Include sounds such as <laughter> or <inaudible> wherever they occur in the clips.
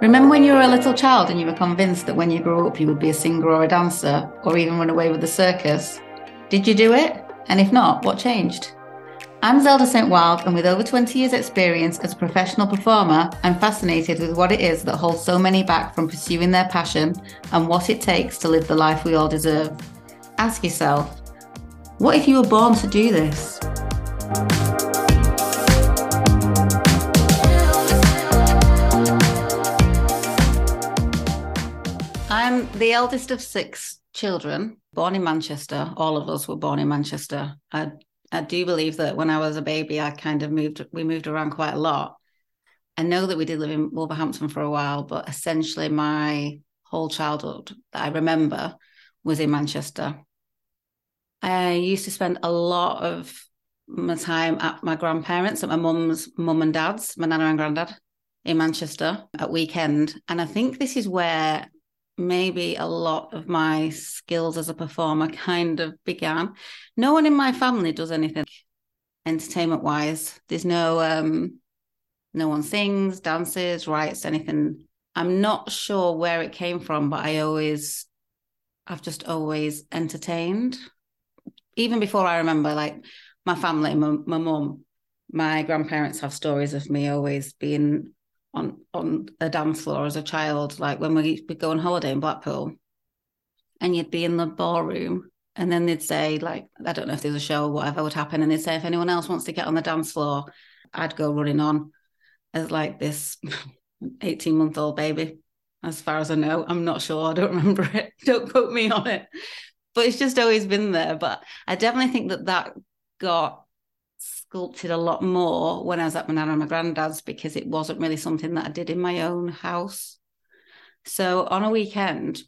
Remember when you were a little child and you were convinced that when you grew up you would be a singer or a dancer or even run away with the circus? Did you do it? And if not, what changed? I'm Zelda Saint-Wilde, and with over 20 years' experience as a professional performer, I'm fascinated with what it is that holds so many back from pursuing their passion and what it takes to live the life we all deserve. Ask yourself, what if you were born to do this? I'm the eldest of six children, born in Manchester. All of us were born in Manchester. I I do believe that when I was a baby, I kind of moved, we moved around quite a lot. I know that we did live in Wolverhampton for a while, but essentially my whole childhood that I remember was in Manchester. I used to spend a lot of my time at my grandparents, at my mum's mum and dad's, my nana and granddad in Manchester at weekend. And I think this is where maybe a lot of my skills as a performer kind of began. No one in my family does anything entertainment wise. There's no um no one sings, dances, writes anything. I'm not sure where it came from, but I always I've just always entertained. Even before I remember like my family, my, mum, my grandparents have stories of me always being on on a dance floor as a child, like when we would go on holiday in Blackpool, and you'd be in the ballroom, and then they'd say, like, I don't know if there's a show or whatever would happen, and they'd say, if anyone else wants to get on the dance floor, I'd go running on as like this <laughs> 18 month old baby. As far as I know, I'm not sure. I don't <laughs> remember it. Don't quote me on it. But it's just always been there. But I definitely think that that got sculpted a lot more when I was at my nana and my granddad's because it wasn't really something that I did in my own house. So on a weekend,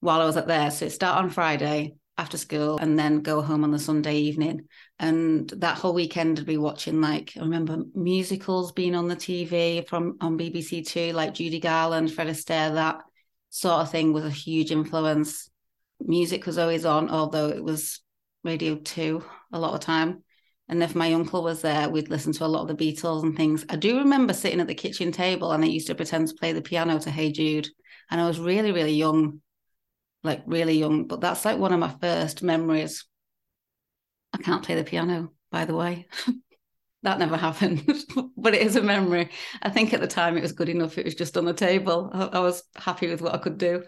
while I was at there, so it start on Friday after school and then go home on the Sunday evening. And that whole weekend I'd be watching like I remember musicals being on the TV from on BBC Two, like Judy Garland, Fred Astaire, that sort of thing was a huge influence. Music was always on, although it was Radio 2 a lot of time. And if my uncle was there, we'd listen to a lot of the Beatles and things. I do remember sitting at the kitchen table and I used to pretend to play the piano to Hey Jude. And I was really, really young, like really young. But that's like one of my first memories. I can't play the piano, by the way. <laughs> that never happened, <laughs> but it is a memory. I think at the time it was good enough. It was just on the table. I, I was happy with what I could do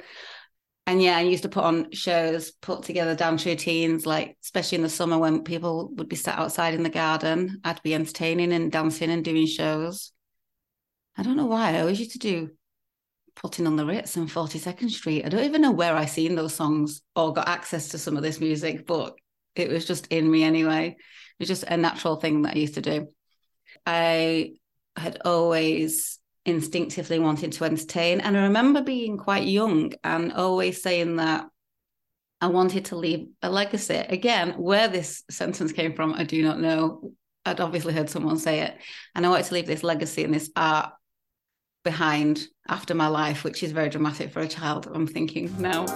and yeah, I used to put on shows, put together dance routines, like especially in the summer when people would be sat outside in the garden. I'd be entertaining and dancing and doing shows. I don't know why. I always used to do putting on the Ritz and 42nd Street. I don't even know where I seen those songs or got access to some of this music, but it was just in me anyway. It was just a natural thing that I used to do. I had always instinctively wanted to entertain. And I remember being quite young and always saying that I wanted to leave a legacy. Again, where this sentence came from, I do not know. I'd obviously heard someone say it. And I wanted to leave this legacy and this art behind after my life, which is very dramatic for a child. I'm thinking now.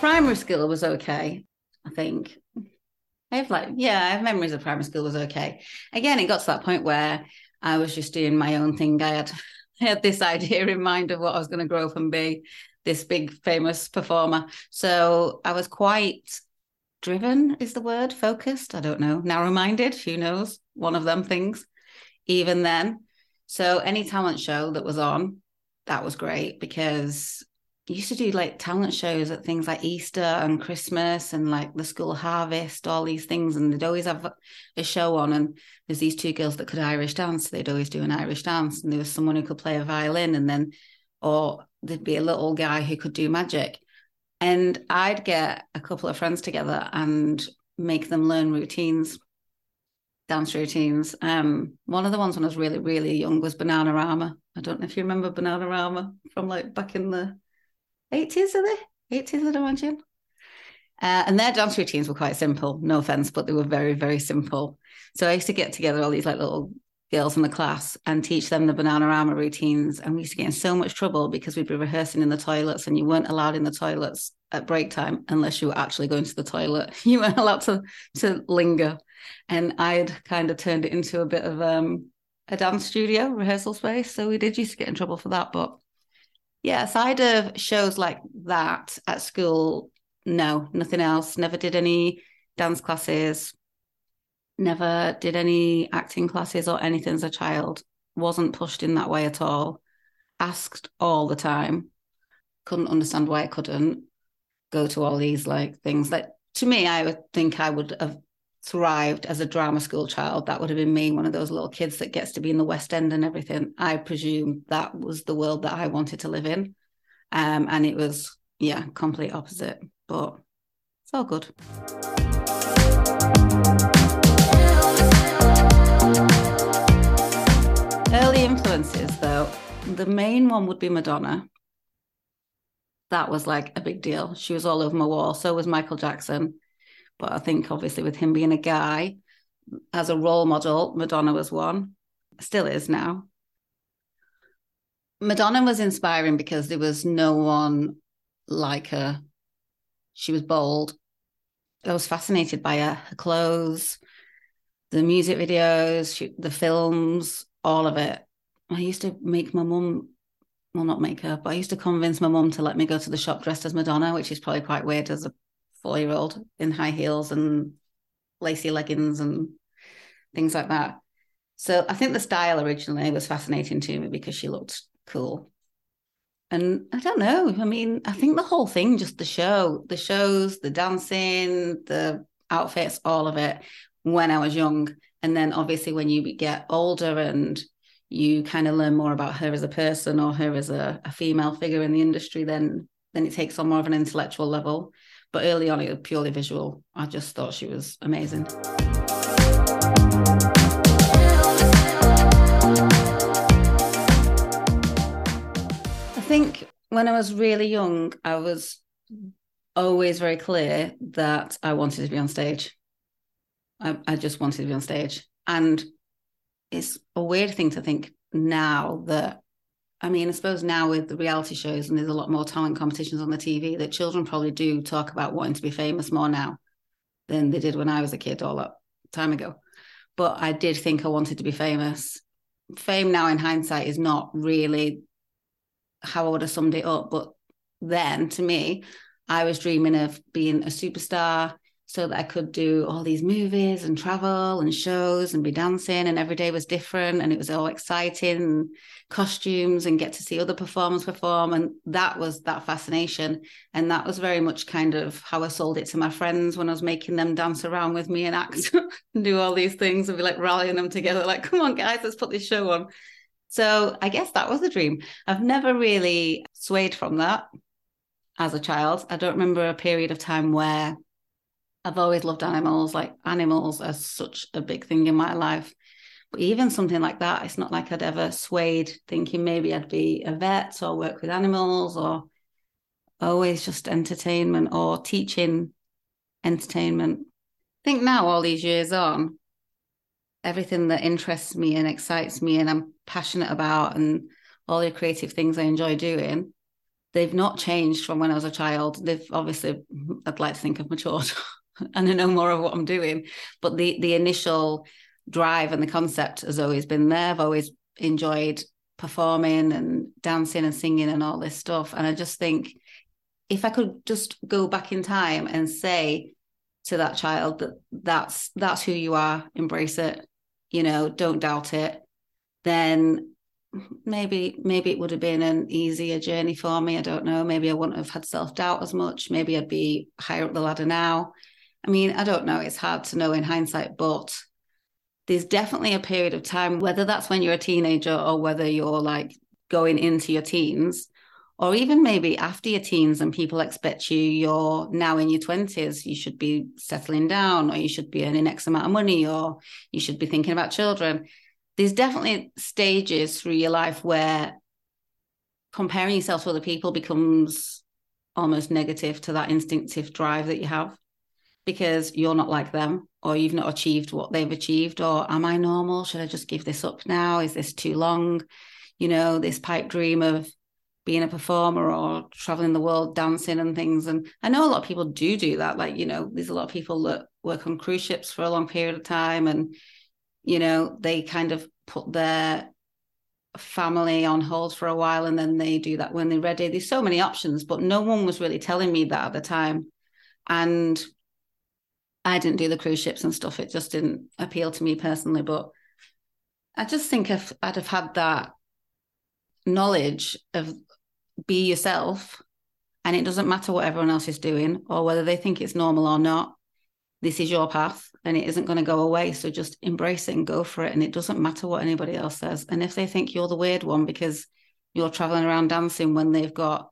Primary school was okay, I think. I have like, yeah, I have memories of primary school was okay. Again, it got to that point where I was just doing my own thing. I had, <laughs> I had this idea in mind of what I was going to grow up and be this big famous performer. So I was quite driven, is the word, focused. I don't know, narrow minded, who knows, one of them things, even then. So any talent show that was on, that was great because used to do like talent shows at things like Easter and Christmas and like the school harvest, all these things. And they'd always have a show on. And there's these two girls that could Irish dance. So They'd always do an Irish dance. And there was someone who could play a violin. And then, or there'd be a little guy who could do magic. And I'd get a couple of friends together and make them learn routines, dance routines. Um, one of the ones when I was really, really young was Bananarama. I don't know if you remember Bananarama from like back in the 80s, are they? 80s, I'd imagine. Uh, and their dance routines were quite simple, no offense, but they were very, very simple. So I used to get together all these like little girls in the class and teach them the Bananarama routines. And we used to get in so much trouble because we'd be rehearsing in the toilets and you weren't allowed in the toilets at break time unless you were actually going to the toilet. <laughs> You weren't allowed to, to linger. and I'd kind of turned it into a bit of um, a dance studio rehearsal space. So we did used to get in trouble for that. But yeah, aside of shows like that at school, no, nothing else. Never did any dance classes, never did any acting classes or anything as a child. Wasn't pushed in that way at all. Asked all the time. Couldn't understand why I couldn't go to all these like things that to me, I would think I would have thrived as a drama school child. That would have been me, one of those little kids that gets to be in the West End and everything. I presume that was the world that I wanted to live in. Um, and it was, yeah, complete opposite. But it's all good. Early influences, though, the main one would be Madonna. That was like a big deal. She was all over my wall. So was Michael Jackson. But I think obviously with him being a guy, as a role model, Madonna was one, still is now. Madonna was inspiring because there was no one like her. She was bold. I was fascinated by her, her clothes, the music videos, she, the films, all of it. I used to make my mum, well, not make her, but I used to convince my mum to let me go to the shop dressed as Madonna, which is probably quite weird as a four year old in high heels and lacy leggings and things like that. So I think the style originally was fascinating to me because she looked cool. And I don't know. I mean, I think the whole thing, just the show, the shows, the dancing, the outfits, all of it when I was young. And then obviously when you get older and you kind of learn more about her as a person or her as a, a female figure in the industry, then then it takes on more of an intellectual level. But early on, it was purely visual. I just thought she was amazing. I think when I was really young, I was always very clear that I wanted to be on stage. I, I just wanted to be on stage. And it's a weird thing to think now that I mean, I suppose now with the reality shows and there's a lot more talent competitions on the TV, that children probably do talk about wanting to be famous more now than they did when I was a kid all that time ago. But I did think I wanted to be famous. Fame now in hindsight is not really how I would have summed it up. But then to me, I was dreaming of being a superstar, so that I could do all these movies and travel and shows and be dancing and every day was different and it was all exciting costumes and get to see other performers perform. And that was that fascination. And that was very much kind of how I sold it to my friends when I was making them dance around with me and act <laughs> and do all these things and be like rallying them together like come on guys let's put this show on. So I guess that was the dream. I've never really swayed from that as a child. I don't remember a period of time where I've always loved animals. Like animals are such a big thing in my life. But even something like that, it's not like I'd ever swayed thinking maybe I'd be a vet or work with animals or always just entertainment or teaching entertainment. I think now, all these years on, everything that interests me and excites me and I'm passionate about and all the creative things I enjoy doing, they've not changed from when I was a child. They've obviously, I'd like to think I've matured <laughs> <laughs> and I know more of what I'm doing. But the the initial drive and the concept has always been there. I've always enjoyed performing and dancing and singing and all this stuff. And I just think if I could just go back in time and say to that child that that's that's who you are, embrace it, you know, don't doubt it, then maybe maybe it would have been an easier journey for me. I don't know. Maybe I wouldn't have had self doubt as much. Maybe I'd be higher up the ladder now. I mean, I don't know. It's hard to know in hindsight, but there's definitely a period of time, whether that's when you're a teenager or whether you're like going into your teens, or even maybe after your teens and people expect you, you're now in your 20s, you should be settling down, or you should be earning X amount of money, or you should be thinking about children. There's definitely stages through your life where comparing yourself to other people becomes almost negative to that instinctive drive that you have because you're not like them or you've not achieved what they've achieved or am i normal should i just give this up now is this too long you know this pipe dream of being a performer or traveling the world dancing and things. And I know a lot of people do do that. Like, you know, there's a lot of people that work on cruise ships for a long period of time and, you know, they kind of put their family on hold for a while and then they do that when they're ready. There's so many options, but no one was really telling me that at the time. And I didn't do the cruise ships and stuff. It just didn't appeal to me personally. But I just think if I'd have had that knowledge of be yourself and it doesn't matter what everyone else is doing or whether they think it's normal or not this is your path and it isn't going to go away so just embrace it and go for it and it doesn't matter what anybody else says and if they think you're the weird one because you're traveling around dancing when they've got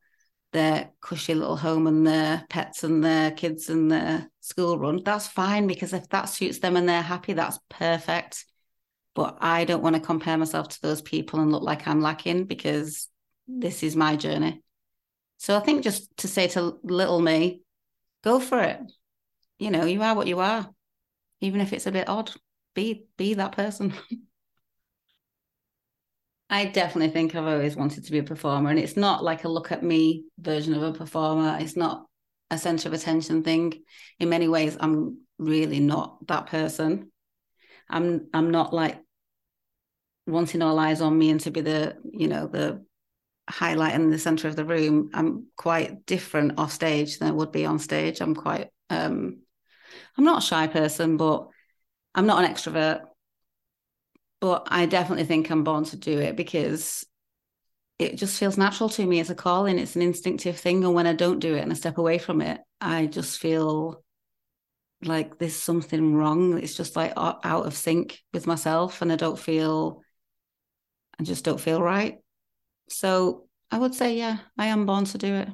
their cushy little home and their pets and their kids and their school run that's fine because if that suits them and they're happy that's perfect but i don't want to compare myself to those people and look like i'm lacking because this is my journey. So I think just to say to little me, go for it. You know, you are what you are, even if it's a bit odd. Be be that person. <laughs> I definitely think I've always wanted to be a performer, and it's not like a look at me version of a performer. It's not a center of attention thing. In many ways, I'm really not that person. I'm I'm not like wanting all eyes on me and to be the you know the highlight in the center of the room, I'm quite different off stage than I would be on stage. I'm quite um I'm not a shy person, but I'm not an extrovert. But I definitely think I'm born to do it because it just feels natural to me as a calling. It's an instinctive thing. And when I don't do it and I step away from it, I just feel like there's something wrong. It's just like out of sync with myself. And I don't feel, I just don't feel right. So I would say, yeah, I am born to do it.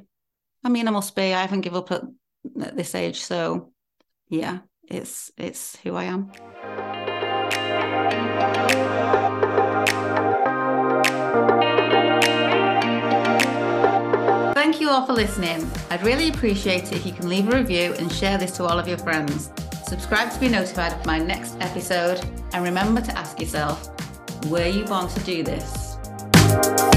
I mean, I must be. I haven't given up at, at this age, so yeah, it's it's who I am. You all for listening. I'd really appreciate it if you can leave a review and share this to all of your friends. Subscribe to be notified of my next episode, and remember to ask yourself, were you born to do this?